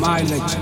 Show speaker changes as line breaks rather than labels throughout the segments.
my lecture.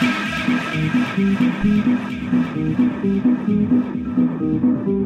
Thank you.